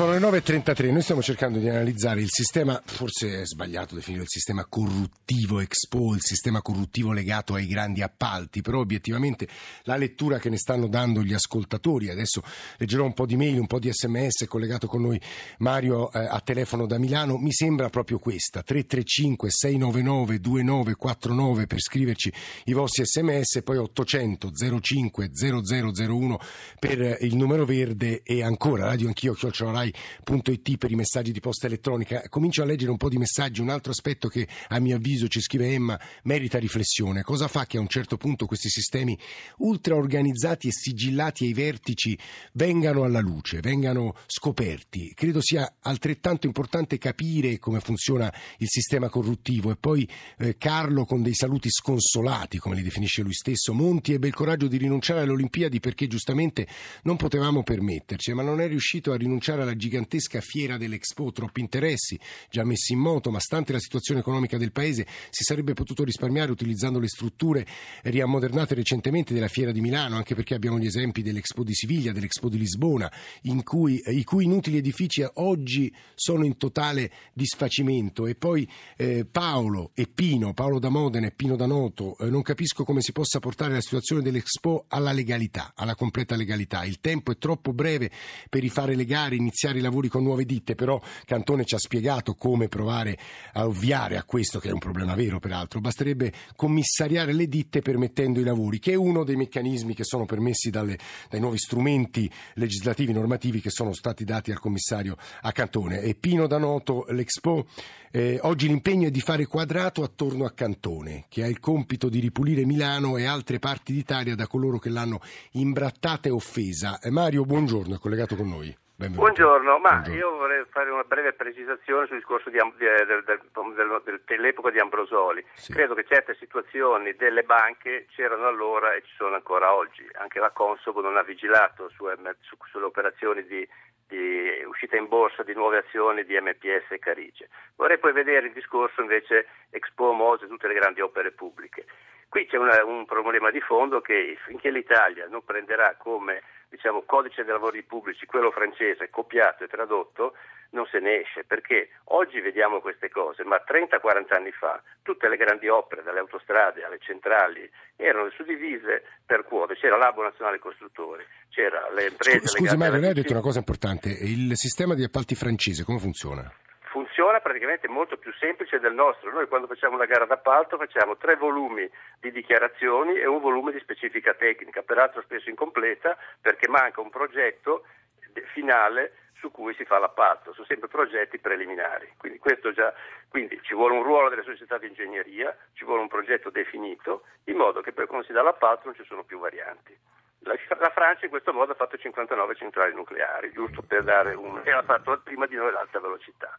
Sono le 9.33, noi stiamo cercando di analizzare il sistema, forse è sbagliato definire il sistema corruttivo Expo, il sistema corruttivo legato ai grandi appalti, però obiettivamente la lettura che ne stanno dando gli ascoltatori, adesso leggerò un po' di mail, un po' di sms, collegato con noi Mario eh, a telefono da Milano, mi sembra proprio questa, 335 699 2949 per scriverci i vostri sms poi 800 05 0001 per il numero verde e ancora radio anch'io chiocciola rai.it per i messaggi di posta elettronica. Comincio a leggere un po' di messaggi. Un altro aspetto che a mio avviso ci scrive Emma merita riflessione. Cosa fa che a un certo punto questi sistemi ultra organizzati e sigillati ai vertici vengano alla luce, vengano scoperti? Credo sia altrettanto importante capire come funziona il sistema corruttivo e poi eh, Carlo con dei saluti sconsolati, come li definisce lui stesso, Monti ebbe il coraggio di rinunciare alle Olimpiadi perché giustamente non potevamo permetterci, ma non è riuscito a rinunciare alla la gigantesca fiera dell'Expo, troppi interessi già messi in moto, ma stante la situazione economica del paese si sarebbe potuto risparmiare utilizzando le strutture riammodernate recentemente della fiera di Milano, anche perché abbiamo gli esempi dell'Expo di Siviglia, dell'Expo di Lisbona, cui, i cui inutili edifici oggi sono in totale disfacimento. E poi eh, Paolo e Pino, Paolo da Modena e Pino da Noto, eh, non capisco come si possa portare la situazione dell'Expo alla legalità, alla completa legalità. Il tempo è troppo breve per rifare le gare, iniziare iniziare i lavori con nuove ditte, però Cantone ci ha spiegato come provare a ovviare a questo, che è un problema vero peraltro. Basterebbe commissariare le ditte permettendo i lavori, che è uno dei meccanismi che sono permessi dalle, dai nuovi strumenti legislativi, normativi che sono stati dati al commissario a Cantone. E Pino Danoto, l'Expo, eh, oggi l'impegno è di fare quadrato attorno a Cantone, che ha il compito di ripulire Milano e altre parti d'Italia da coloro che l'hanno imbrattata e offesa. Eh, Mario, buongiorno, è collegato con noi. Benvenuto. Buongiorno, ma Buongiorno. io vorrei fare una breve precisazione sul discorso di, del, del, del, dell'epoca di Ambrosoli. Sì. Credo che certe situazioni delle banche c'erano allora e ci sono ancora oggi. Anche la Consob non ha vigilato su, su, sulle operazioni di, di, uscita in borsa di nuove azioni di MPS e Carice. Vorrei poi vedere il discorso invece Expo Mose, tutte le grandi opere pubbliche. Qui c'è una, un problema di fondo che finché l'Italia non prenderà come diciamo, codice dei lavori pubblici, quello francese, copiato e tradotto, non se ne esce, perché oggi vediamo queste cose, ma 30-40 anni fa tutte le grandi opere, dalle autostrade alle centrali, erano suddivise per quote, c'era l'Abo Nazionale Costruttori, c'era le imprese... Scusi Mario, lei ha detto una cosa importante, il sistema di appalti francese come funziona? Funziona praticamente molto più semplice del nostro. Noi quando facciamo una gara d'appalto facciamo tre volumi di dichiarazioni e un volume di specifica tecnica, peraltro spesso incompleta perché manca un progetto finale su cui si fa l'appalto, sono sempre progetti preliminari. Quindi, già, quindi, ci vuole un ruolo delle società di ingegneria, ci vuole un progetto definito, in modo che poi quando si dà l'appalto non ci sono più varianti. La, la, Francia in questo modo ha fatto 59 centrali nucleari, giusto per dare un... e ha fatto prima di noi l'alta velocità.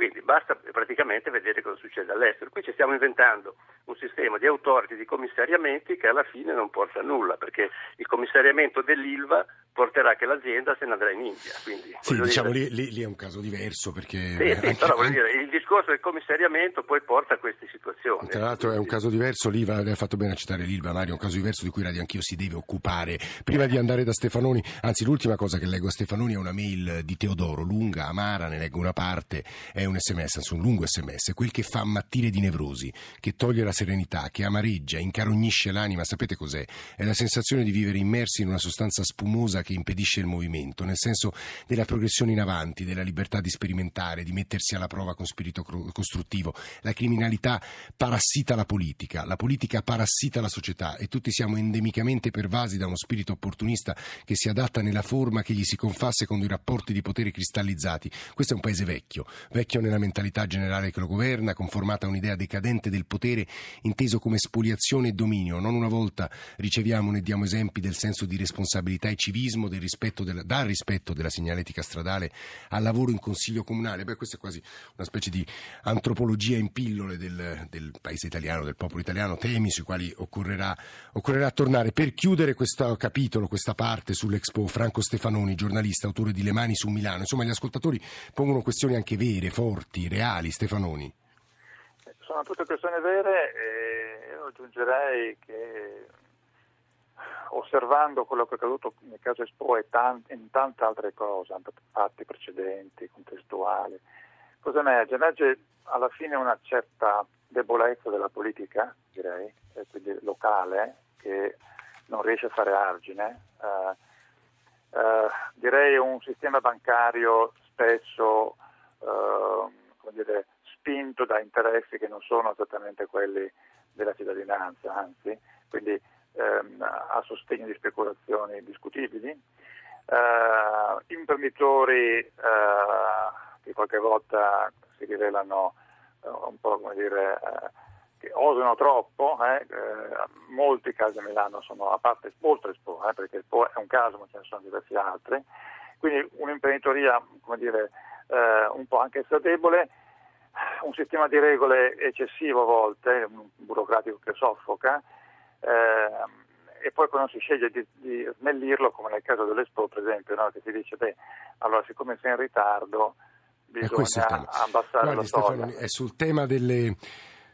Quindi basta praticamente vedere cosa succede all'estero. Qui ci stiamo inventando un sistema di autority, di commissariamenti che alla fine non porta a nulla, perché il commissariamento dell'ILVA porterà che l'azienda se ne andrà in India. Quindi, sì, diciamo dire... lì, lì, è un caso diverso perché... Sì, sì, però voglio dire, il discorso del commissariamento poi porta a queste situazioni. Tra l'altro è un caso diverso, l'ILVA, lei ha fatto bene a citare l'ILVA, Mario, è un caso diverso di cui Radio Anch'io si deve occupare. Prima di andare da Stefanoni, anzi l'ultima cosa che leggo a Stefanoni è una mail di Teodoro, lunga, amara, ne leggo una parte, è un sms, anzi un lungo sms, quel che fa ammattire di nevrosi, che toglie la serenità, che amareggia, incarognisce l'anima, sapete cos'è? È la sensazione di vivere immersi in una sostanza spumosa che impedisce il movimento, nel senso della progressione in avanti, della libertà di sperimentare, di mettersi alla prova con spirito costruttivo. La criminalità parassita la politica, la politica parassita la società e tutti siamo endemicamente pervasi da uno spirito opportunista che si adatta nella forma che gli si confà secondo i rapporti di potere cristallizzati. Questo è un paese vecchio, vecchio nella mentalità generale che lo governa, conformata a un'idea decadente del potere inteso come spoliazione e dominio. Non una volta riceviamo ne diamo esempi del senso di responsabilità e civismo, del rispetto della, dal rispetto della segnaletica stradale al lavoro in consiglio comunale. Beh, questa è quasi una specie di antropologia in pillole del, del paese italiano, del popolo italiano, temi sui quali occorrerà, occorrerà tornare. Per chiudere questo capitolo, questa parte sull'Expo, Franco Stefanoni, giornalista, autore di Le mani su Milano. Insomma, gli ascoltatori pongono questioni anche vere, forti, reali. Stefanoni. Sono tutte questioni vere e io aggiungerei che osservando quello che è accaduto nel caso Expo e tanti, in tante altre cose, fatti precedenti, contestuali, cosa emerge? Emerge alla fine una certa debolezza della politica, direi, quindi locale, che non riesce a fare argine. Eh, eh, direi un sistema bancario spesso eh, dire, spinto da interessi che non sono esattamente quelli della cittadinanza, anzi, quindi ehm, a sostegno di speculazioni discutibili, eh, imprenditori eh, che qualche volta si rivelano eh, un po' come dire eh, che osano troppo, eh, molti casi a Milano sono a parte oltre Expo, eh, perché Expo è un caso ma ce ne sono diversi altri, quindi un'imprenditoria dire, eh, un po' anche se debole, un sistema di regole eccessivo a volte, un burocratico che soffoca, eh, e poi quando si sceglie di, di, snellirlo, come nel caso dell'Expo per esempio, no? che si dice, beh, allora siccome sei in ritardo bisogna abbassare Guardi, la soglia. Stefano, è sul tema delle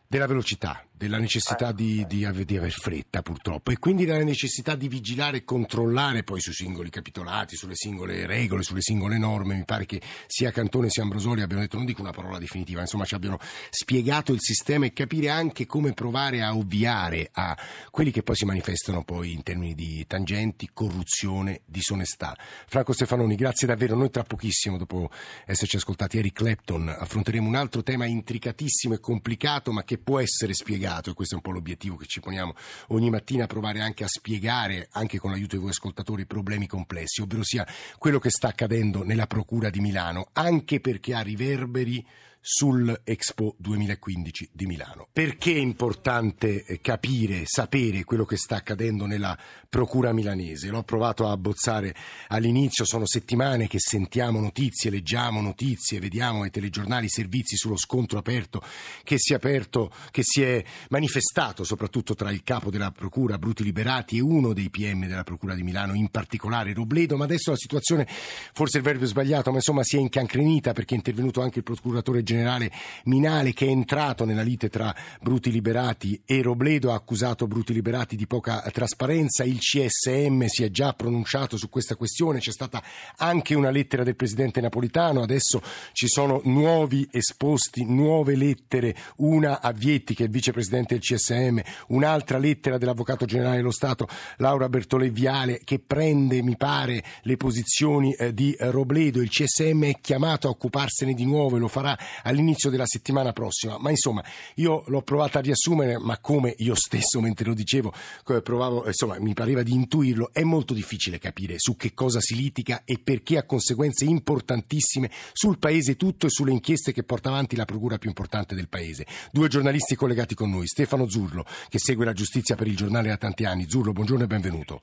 della velocità, della necessità di, di, di, aver fretta purtroppo e quindi della necessità di vigilare e controllare poi sui singoli capitolati, sulle singole regole, sulle singole norme. Mi pare che sia Cantone sia Ambrosoli abbiano detto, non dico una parola definitiva, insomma ci abbiano spiegato il sistema e capire anche come provare a ovviare a quelli che poi si manifestano poi in termini di tangenti, corruzione, disonestà. Franco Stefanoni, grazie davvero. Noi tra pochissimo, dopo esserci ascoltati Eric Clapton, affronteremo un altro tema intricatissimo e complicato ma che che può essere spiegato, e questo è un po' l'obiettivo che ci poniamo ogni mattina, provare anche a spiegare, anche con l'aiuto di voi ascoltatori, problemi complessi, ovvero quello che sta accadendo nella Procura di Milano, anche perché ha riverberi sull'Expo 2015 di Milano. Perché è importante eh, capire, sapere quello che sta accadendo nella Procura milanese? L'ho provato a abbozzare all'inizio, sono settimane che sentiamo notizie, leggiamo notizie, vediamo ai telegiornali servizi sullo scontro aperto che si è aperto, che si è manifestato soprattutto tra il capo della Procura Bruti Liberati e uno dei PM della Procura di Milano, in particolare Robledo, ma adesso la situazione, forse il verbo è sbagliato, ma insomma si è incancrenita perché è intervenuto anche il procuratore generale generale Minale che è entrato nella lite tra Bruti Liberati e Robledo, ha accusato Bruti Liberati di poca trasparenza, il CSM si è già pronunciato su questa questione, c'è stata anche una lettera del Presidente Napolitano, adesso ci sono nuovi esposti, nuove lettere, una a Vietti che è il Vicepresidente del CSM, un'altra lettera dell'Avvocato Generale dello Stato Laura Bertoleviale che prende, mi pare, le posizioni eh, di Robledo, il CSM è chiamato a occuparsene di nuovo e lo farà all'inizio della settimana prossima. Ma insomma, io l'ho provata a riassumere, ma come io stesso mentre lo dicevo, provavo, insomma, mi pareva di intuirlo, è molto difficile capire su che cosa si litiga e perché ha conseguenze importantissime sul paese tutto e sulle inchieste che porta avanti la procura più importante del paese. Due giornalisti collegati con noi, Stefano Zurlo, che segue la giustizia per il giornale da tanti anni. Zurlo, buongiorno e benvenuto.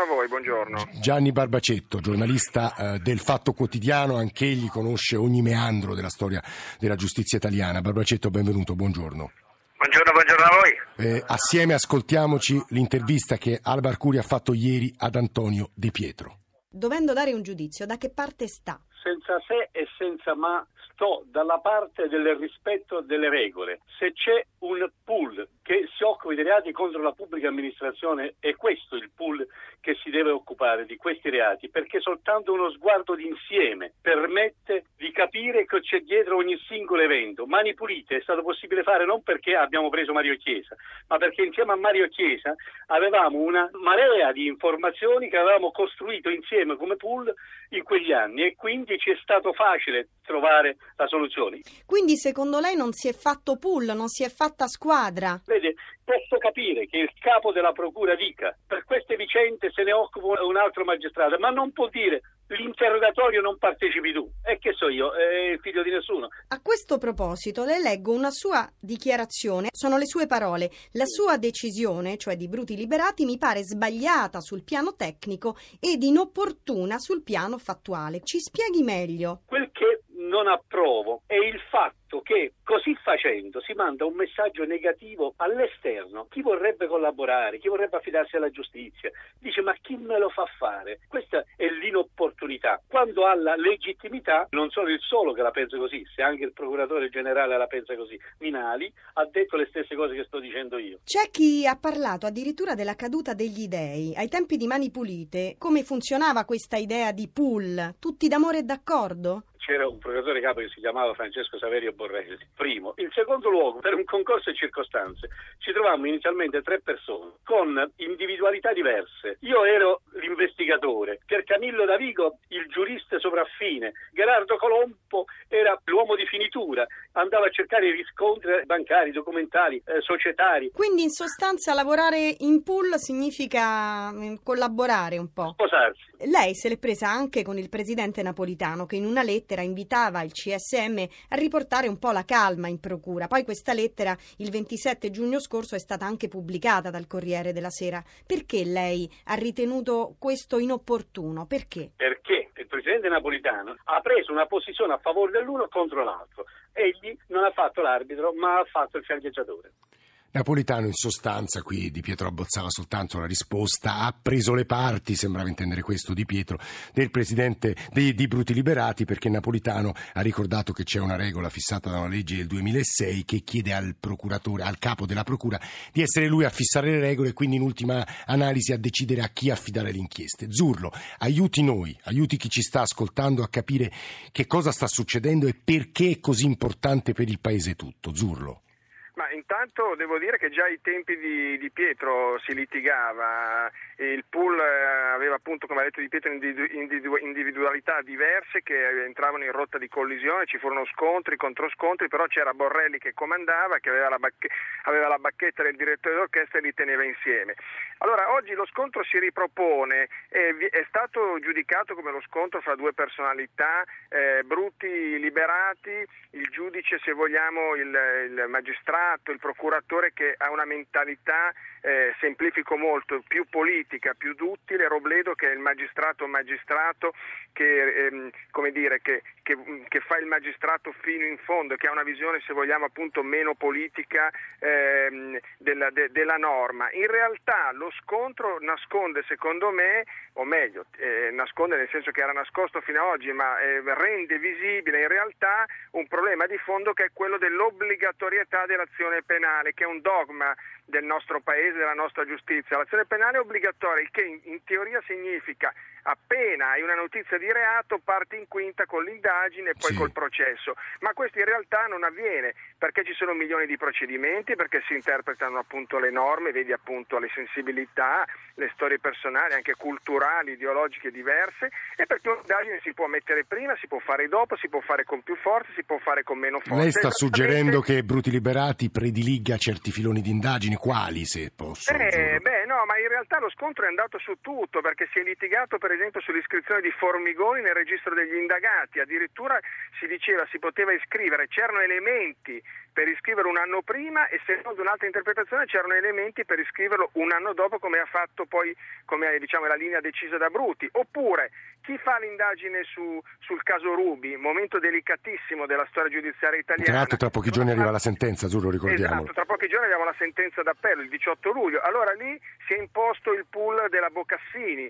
Buongiorno a voi, buongiorno. Gianni Barbacetto, giornalista eh, del Fatto Quotidiano, anche egli conosce ogni meandro della storia della giustizia italiana. Barbacetto, benvenuto, buongiorno. Buongiorno, buongiorno a voi. Eh, assieme ascoltiamoci l'intervista che Alba Arcuri ha fatto ieri ad Antonio De Pietro. Dovendo dare un giudizio, da che parte sta? Senza se e senza ma sto dalla parte del rispetto delle regole. Se c'è un pool che si occupi dei reati contro la pubblica amministrazione, è questo il pool che si deve occupare di questi reati, perché soltanto uno sguardo d'insieme permette di capire che c'è dietro ogni singolo evento. Mani pulite è stato possibile fare non perché abbiamo preso Mario Chiesa, ma perché insieme a Mario Chiesa avevamo una marea di informazioni che avevamo costruito insieme come pool in quegli anni e quindi ci è stato facile trovare la soluzione. Quindi secondo lei non si è fatto pool, non si è fatta squadra? Vede, posso capire che il capo della procura dica per queste vicende se ne occupa un altro magistrato, ma non può dire l'interrogatorio non partecipi tu. E che so io, è il figlio di nessuno. A questo proposito le leggo una sua dichiarazione, sono le sue parole. La sua decisione, cioè di Bruti Liberati, mi pare sbagliata sul piano tecnico ed inopportuna sul piano fattuale. Ci spieghi meglio? Quel che non approvo è il fatto che così facendo si manda un messaggio negativo all'esterno. Chi vorrebbe collaborare, chi vorrebbe affidarsi alla giustizia, dice ma chi me lo fa fare? Questa è l'inopportunità. Quando ha la legittimità, non sono il solo che la pensa così, se anche il procuratore generale la pensa così, Minali ha detto le stesse cose che sto dicendo io. C'è chi ha parlato addirittura della caduta degli dei. Ai tempi di Mani Pulite, come funzionava questa idea di pool? Tutti d'amore e d'accordo? C'era un procuratore capo che si chiamava Francesco Saverio Borrelli, primo. In secondo luogo, per un concorso e circostanze, ci trovammo inizialmente tre persone con individualità diverse. Io ero l'investigatore, Pier Camillo Davigo il giurista sopraffine, Gerardo Colombo era l'uomo di finitura, andava a cercare i riscontri bancari, documentali, eh, societari. Quindi in sostanza lavorare in pool significa mm, collaborare un po'. Sposarsi. Lei se l'è presa anche con il presidente napolitano che in una lettera invitava il CSM a riportare un po' la calma in procura. Poi questa lettera il 27 giugno scorso è stata anche pubblicata dal Corriere della Sera. Perché lei ha ritenuto questo inopportuno? Perché? Perché il presidente napolitano ha preso una posizione a favore dell'uno contro l'altro. Egli non ha fatto l'arbitro, ma ha fatto il fiancheggiatore. Napolitano in sostanza, qui Di Pietro abbozzava soltanto la risposta, ha preso le parti, sembrava intendere questo Di Pietro, del presidente di, di Bruti Liberati perché Napolitano ha ricordato che c'è una regola fissata da una legge del 2006 che chiede al procuratore, al capo della procura di essere lui a fissare le regole e quindi in ultima analisi a decidere a chi affidare le inchieste. Zurlo, aiuti noi, aiuti chi ci sta ascoltando a capire che cosa sta succedendo e perché è così importante per il paese tutto. Zurlo. Intanto devo dire che già ai tempi di, di Pietro si litigava, il pool eh, aveva appunto, come ha detto Di Pietro, individualità diverse che entravano in rotta di collisione, ci furono scontri, controscontri, però c'era Borrelli che comandava, che aveva la, bacche, aveva la bacchetta del direttore d'orchestra e li teneva insieme. Allora oggi lo scontro si ripropone, è, è stato giudicato come lo scontro fra due personalità, eh, brutti liberati, il giudice se vogliamo il, il magistrato il procuratore che ha una mentalità, eh, semplifico molto, più politica, più duttile, Robledo che è il magistrato magistrato che, ehm, dire, che, che, che, fa il magistrato fino in fondo, che ha una visione se vogliamo appunto meno politica ehm, della, de, della, norma. In realtà lo scontro nasconde secondo me, o meglio, eh, nasconde nel senso che era nascosto fino ad oggi, ma eh, rende visibile in realtà un problema di fondo che è quello dell'obbligatorietà dell'azione l'azione penale, che è un dogma del nostro paese, della nostra giustizia. L'azione penale è obbligatoria, il che in, teoria significa appena hai una notizia di reato parti in quinta con l'indagine e poi sì. col processo, ma questo in realtà non avviene perché ci sono milioni di procedimenti, perché si interpretano appunto le norme, vedi appunto le sensibilità, le storie personali, anche culturali, ideologiche diverse e perché un'indagine si può mettere prima, si può fare dopo, si può fare con più forza, si può fare con meno forza. Lei sta suggerendo che Bruti Liberati prediliga certi filoni di indagini, quali se posso? Eh, beh no, ma in realtà lo scontro è andato su tutto perché si è litigato per esempio sull'iscrizione di Formigoni nel registro degli indagati, addirittura si diceva si poteva iscrivere, c'erano elementi per iscriverlo un anno prima e secondo un'altra interpretazione c'erano elementi per iscriverlo un anno dopo come ha fatto poi come diciamo, la linea decisa da Bruti. Oppure chi fa l'indagine su, sul caso Rubi, momento delicatissimo della storia giudiziaria italiana. Tra l'altro tra pochi giorni arriva la sentenza, Zurlo, ricordiamo. Esatto, tra pochi giorni abbiamo la sentenza d'appello, il 18 luglio. Allora lì si è imposto il pool della Boccassini,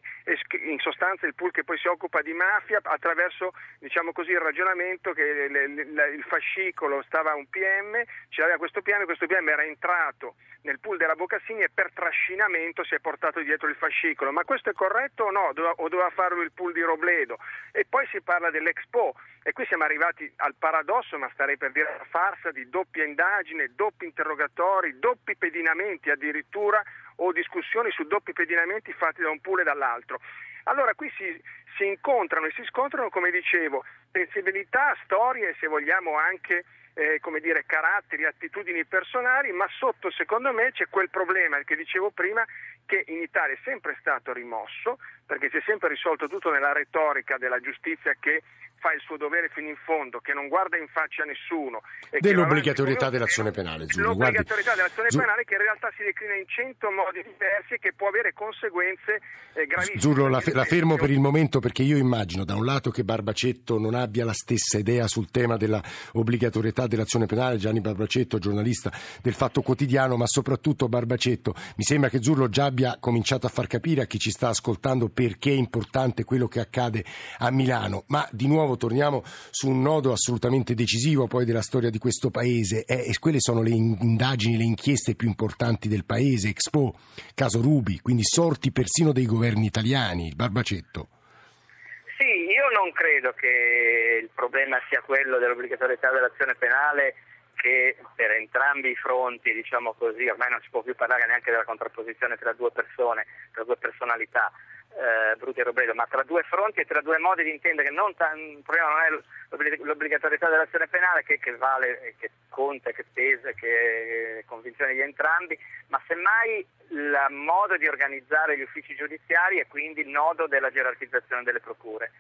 in sostanza il pool che poi si occupa di mafia attraverso diciamo così, il ragionamento che il fascicolo stava a un PM c'era questo PM, questo PM era entrato nel pool della Boccassini e per trascinamento si è portato dietro il fascicolo. Ma questo è corretto o no? o doveva farlo il pool di Robledo? E poi si parla dell'Expo e qui siamo arrivati al paradosso, ma starei per dire la farsa di doppia indagine, doppi interrogatori, doppi pedinamenti addirittura o discussioni su doppi pedinamenti fatti da un pool e dall'altro. Allora qui si, si incontrano e si scontrano, come dicevo, sensibilità, storie se vogliamo anche eh, come dire, caratteri, attitudini personali, ma sotto secondo me c'è quel problema che dicevo prima che in Italia è sempre stato rimosso, perché si è sempre risolto tutto nella retorica della giustizia che fa il suo dovere fino in fondo, che non guarda in faccia a nessuno. Dell'obbligatorietà dell'azione penale, Giulio. L'obbligatorietà dell'azione Giulio. penale che in realtà si declina in cento modi diversi e che può avere conseguenze eh, gravissime. Giulio, la, la, fermo per il momento perché io immagino da un lato che Barbacetto non abbia la stessa idea sul tema dell'obbligatorietà dell'azione penale, Gianni Barbacetto, giornalista del Fatto Quotidiano, ma soprattutto Barbacetto. Mi sembra che Zurlo già abbia cominciato a far capire a chi ci sta ascoltando perché è importante quello che accade a Milano, ma di nuovo torniamo su un nodo assolutamente decisivo poi della storia di questo paese. Eh, e quelle sono le indagini, le inchieste più importanti del paese, Expo, caso Rubi, quindi sorti persino dei governi italiani, il Barbacetto. Sì, io non credo che il problema sia quello dell'obbligatorietà dell'azione penale che per entrambi i fronti, diciamo così, ormai non si può più parlare neanche della contrapposizione tra due persone, tra due personalità, eh, Bruti e Robledo, ma tra due fronti e tra due modi di intendere, non t- il problema non è l'obbligatorietà dell'azione penale che, che vale, che conta, che pesa, che è convinzione di entrambi, ma semmai il modo di organizzare gli uffici giudiziari e quindi il nodo della gerarchizzazione delle procure.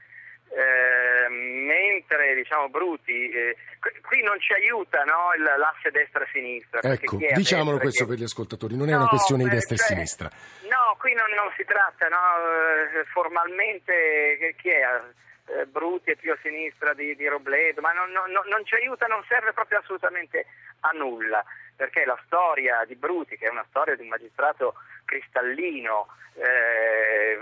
Eh, mentre diciamo Bruti, eh, qui non ci aiuta no, l'asse destra-sinistra. Ecco, diciamolo questo che... per gli ascoltatori, non è no, una questione di destra cioè, e sinistra. No, qui non, non si tratta, no, eh, formalmente chi è? Eh, Bruti è più a sinistra di, di Robledo, ma non, non, non, ci aiuta, non serve proprio assolutamente a nulla, perché la storia di Bruti, che è una storia di un magistrato cristallino, eh,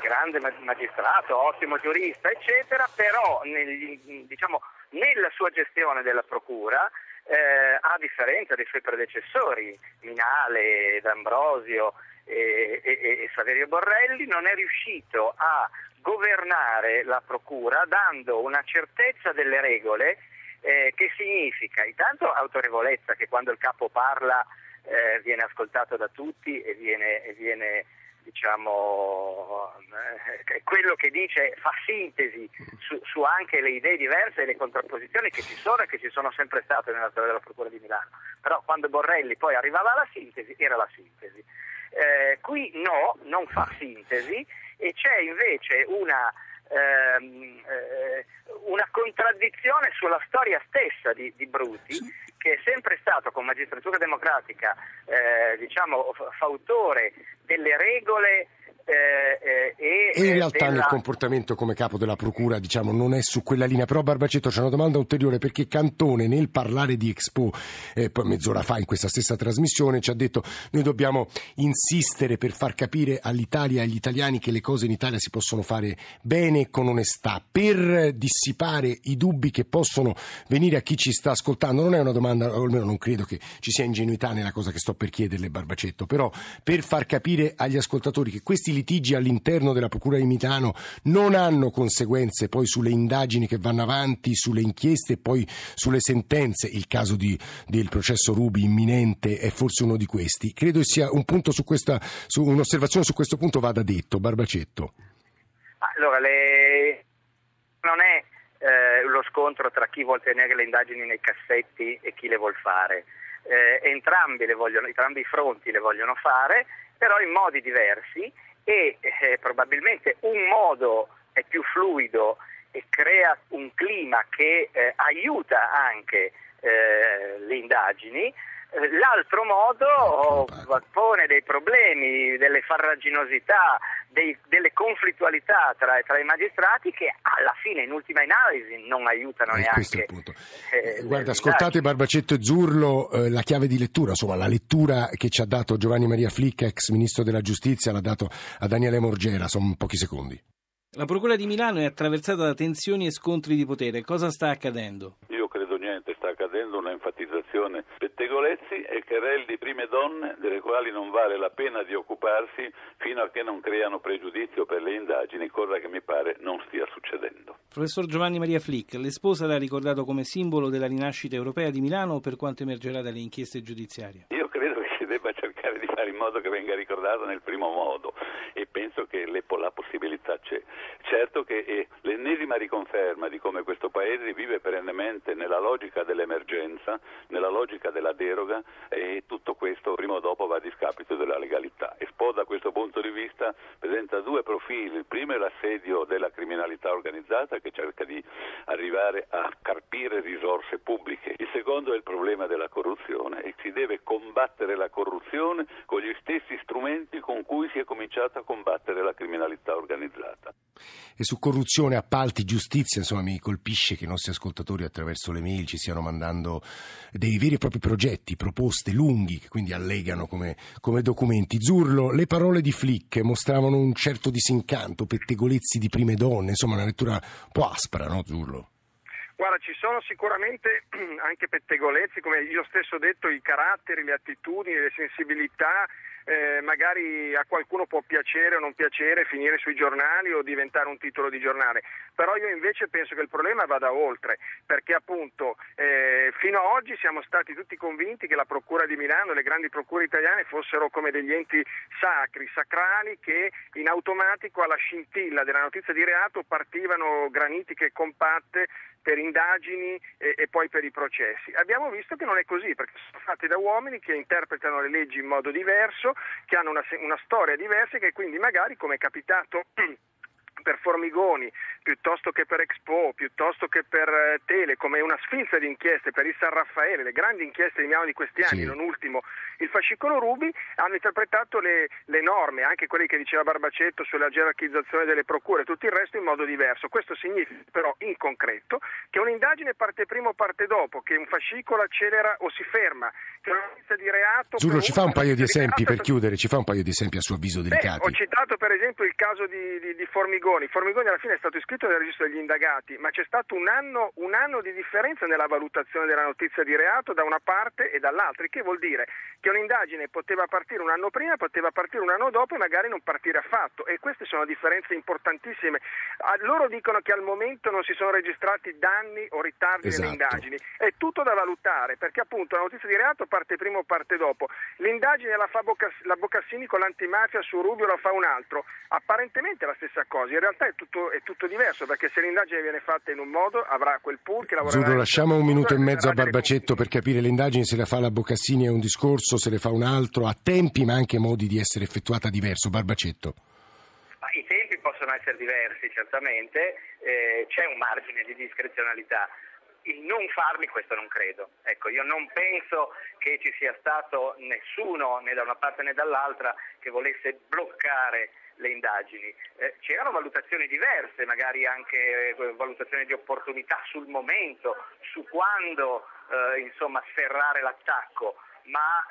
grande magistrato, ottimo giurista, eccetera, però nel, diciamo, nella sua gestione della procura, eh, a differenza dei suoi predecessori, Minale, D'Ambrosio e, e, e Saverio Borrelli, non è riuscito a governare la procura dando una certezza delle regole eh, che significa intanto autorevolezza, che quando il capo parla eh, viene ascoltato da tutti e viene, e viene diciamo, eh, quello che dice fa sintesi su, su, anche le idee diverse e le contrapposizioni che ci sono e che ci sono sempre state nella storia della Procura di Milano. Però quando Borrelli poi arrivava alla sintesi, era la sintesi. Eh, qui no, non fa sintesi e c'è invece una, ehm, eh, una contraddizione sulla storia stessa di, di Bruti che è sempre stato con magistratura democratica eh, diciamo, fautore delle regole eh, eh, e, in realtà della... nel comportamento come capo della procura diciamo, non è su quella linea. Però Barbacetto c'è una domanda ulteriore perché Cantone nel parlare di Expo eh, mezz'ora fa in questa stessa trasmissione ci ha detto noi dobbiamo insistere per far capire all'Italia e agli italiani che le cose in Italia si possono fare bene e con onestà. Per dissipare i dubbi che possono venire a chi ci sta ascoltando non è una domanda o almeno non credo che ci sia ingenuità nella cosa che sto per chiederle Barbacetto però per far capire agli ascoltatori che questi litigi all'interno della Procura di Milano non hanno conseguenze poi sulle indagini che vanno avanti, sulle inchieste e poi sulle sentenze. Il caso di, del processo Rubi imminente è forse uno di questi. Credo sia un punto su questa, su un'osservazione su questo punto vada detto. Barbacetto. Allora, le... non è eh, lo scontro tra chi vuole tenere le indagini nei cassetti e chi le vuole fare. Eh, entrambi, vogliono, entrambi i fronti le vogliono fare, però in modi diversi e eh, probabilmente un modo è più fluido e crea un clima che eh, aiuta anche eh, le indagini, L'altro modo pone dei problemi, delle farraginosità, dei, delle conflittualità tra, tra, i magistrati che alla fine, in ultima analisi, non aiutano eh, neanche. Eh, Guarda, ascoltate Barbacetto e Zurlo, eh, la chiave di lettura, insomma, la lettura che ci ha dato Giovanni Maria Flick, ex ministro della giustizia, l'ha dato a Daniele Morgera, sono pochi secondi. La Procura di Milano è attraversata da tensioni e scontri di potere. Cosa sta accadendo? Io credo niente, sta accadendo una enfatizzazione pettegolezzi e querel di prime donne delle quali non vale la pena di occuparsi fino a che non creano pregiudizio per le indagini, cosa che mi pare non stia succedendo. Professor Giovanni Maria Flick, l'esposa l'ha ricordato come simbolo della rinascita europea di Milano per quanto emergerà dalle inchieste giudiziarie? Io credo che si debba cercare di fare in modo che venga ricordato nel primo modo penso che le, la possibilità c'è. Certo che è l'ennesima riconferma di come questo Paese vive perennemente nella logica dell'emergenza, nella logica della deroga e tutto questo prima o dopo va a discapito della legalità. Espo da questo punto di vista presenta, presenta due profili. Il primo è l'assedio della criminalità organizzata che cerca di arrivare a carpire risorse pubbliche. Il secondo è il problema della corruzione e si deve combattere la corruzione con gli stessi strumenti con cui si è cominciato a combattere la criminalità organizzata. E su corruzione, appalti, giustizia, insomma mi colpisce che i nostri ascoltatori attraverso le mail ci stiano mandando dei veri e propri progetti, proposte lunghi che quindi allegano come, come documenti. Zurlo, le parole di Flick mostravano un certo disincanto, pettegolezzi di prime donne, insomma una lettura un po' aspra, no Zurlo? Guarda, ci sono sicuramente anche pettegolezzi, come io stesso ho detto, i caratteri, le attitudini, le sensibilità eh, magari a qualcuno può piacere o non piacere finire sui giornali o diventare un titolo di giornale, però io invece penso che il problema vada oltre, perché appunto eh, fino ad oggi siamo stati tutti convinti che la Procura di Milano e le grandi procure italiane fossero come degli enti sacri, sacrali, che in automatico alla scintilla della notizia di reato partivano granitiche compatte per indagini e, e, poi per i processi. Abbiamo visto che non è così, perché sono fatti da uomini che interpretano le leggi in modo diverso, che hanno una, una storia diversa e che quindi magari, come è capitato per Formigoni, piuttosto che per Expo, piuttosto che per eh, Telecom, è una sfilza di inchieste per il San Raffaele, le grandi inchieste di Milano di questi anni, sì. non ultimo il fascicolo Rubi, hanno interpretato le, le, norme, anche quelle che diceva Barbacetto sulla gerarchizzazione delle procure, tutto il resto in modo diverso. Questo significa però in concreto che un'indagine parte prima o parte dopo, che un fascicolo accelera o si ferma, che una notizia di reato... Zurlo, ci fa un paio di esempi per chiudere, ci fa un paio di esempi a suo avviso delicati. Beh, ho citato per esempio il caso di, di, di Formigoni. Formigoni alla fine è stato iscritto nel registro degli indagati, ma c'è stato un anno, un anno di differenza nella valutazione della notizia di reato da una parte e dall'altra, che vuol dire che un'indagine poteva partire un anno prima, poteva partire un anno dopo e magari non partire affatto e queste sono differenze importantissime. Loro dicono che al momento non si sono registrati danni o ritardi esatto. nelle indagini, è tutto da valutare perché appunto la notizia di reato parte prima o parte dopo. L'indagine la fa Bocass- la Boccassini con l'antimafia su Rubio la fa un altro, apparentemente è la stessa cosa, in realtà è tutto, è tutto diverso perché se l'indagine viene fatta in un modo avrà quel pool che lavorerà... Zurro, lasciamo un minuto e mezzo a Barbacetto per capire l'indagine se la fa la Boccassini è un discorso, se le fa un altro, a tempi ma anche modi di essere effettuata diverso. Barbacetto. Ma I tempi possono essere diversi certamente, eh, c'è un margine di discrezionalità il non farli questo non credo. Ecco, io non penso che ci sia stato nessuno né da una parte né dall'altra che volesse bloccare le indagini. Eh, c'erano valutazioni diverse, magari anche eh, valutazioni di opportunità sul momento, su quando eh, insomma, sferrare l'attacco ma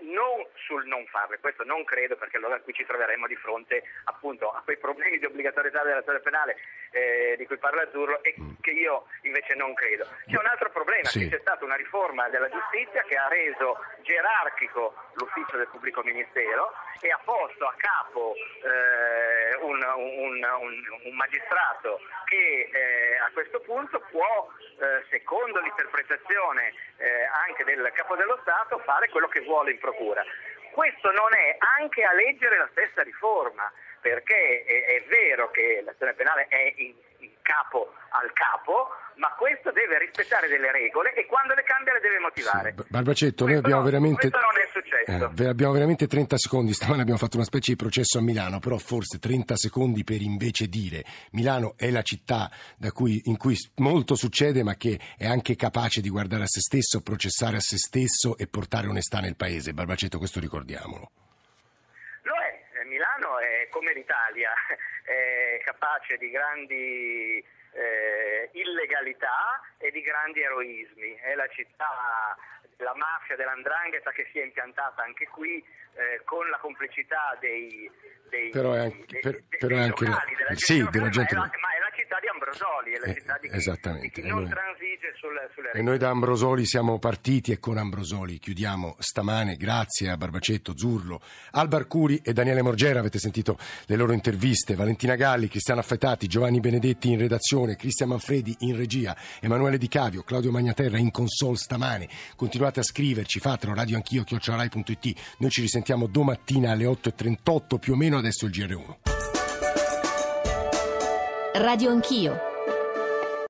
non sul non farle, questo non credo perché allora qui ci troveremo di fronte appunto a quei problemi di obbligatorietà dell'azione penale eh, di cui parla Azzurro e mm. che io invece non credo. C'è un altro problema, sì. che c'è stata una riforma della giustizia che ha reso gerarchico l'ufficio del pubblico ministero e ha posto a capo eh, un, un, un, un, magistrato che eh, a questo punto può, eh, secondo l'interpretazione eh, anche del capo dello Stato, fare quello che vuole in procura. Questo non è anche a leggere la stessa riforma, perché è, è vero che l'azione penale è in, in capo al capo, ma questo deve rispettare delle regole e quando le cambia le deve motivare. Sì, Barbacetto, noi abbiamo no, veramente... Successo. Eh, abbiamo veramente 30 secondi, stamane abbiamo fatto una specie di processo a Milano, però forse 30 secondi per invece dire Milano è la città cui, in cui molto succede ma che è anche capace di guardare a se stesso, processare a se stesso e portare onestà nel paese. Barbacetto, questo ricordiamolo. Lo è, Milano è come l'Italia, è capace di grandi eh, illegalità e di grandi eroismi. È la città della mafia, dell'andrangheta che si è impiantata anche qui eh, con la complicità dei, dei, però è anche, dei, per, dei, però dei anche locali, della sì, gente della gente... La, ma è la città di Ambrosoli, è la eh, città di chi, esattamente. di chi non noi, transige sul, sulle E noi da Ambrosoli siamo partiti e con Ambrosoli chiudiamo stamane. Grazie a Barbacetto, Zurlo, Albar Curi e Daniele Morgera. Avete sentito le loro interviste. Valentina Galli, Cristiano Affetati, Giovanni Benedetti in redazione, Cristian Manfredi in regia, Emanuele Di Cavio, Claudio Magnaterra in console stamane. Continuate a scriverci, fatelo radioanchio chiocciolai.it. Noi ci risentiamo domattina alle 8.38 più o meno, adesso il GR1. Radio Anch'io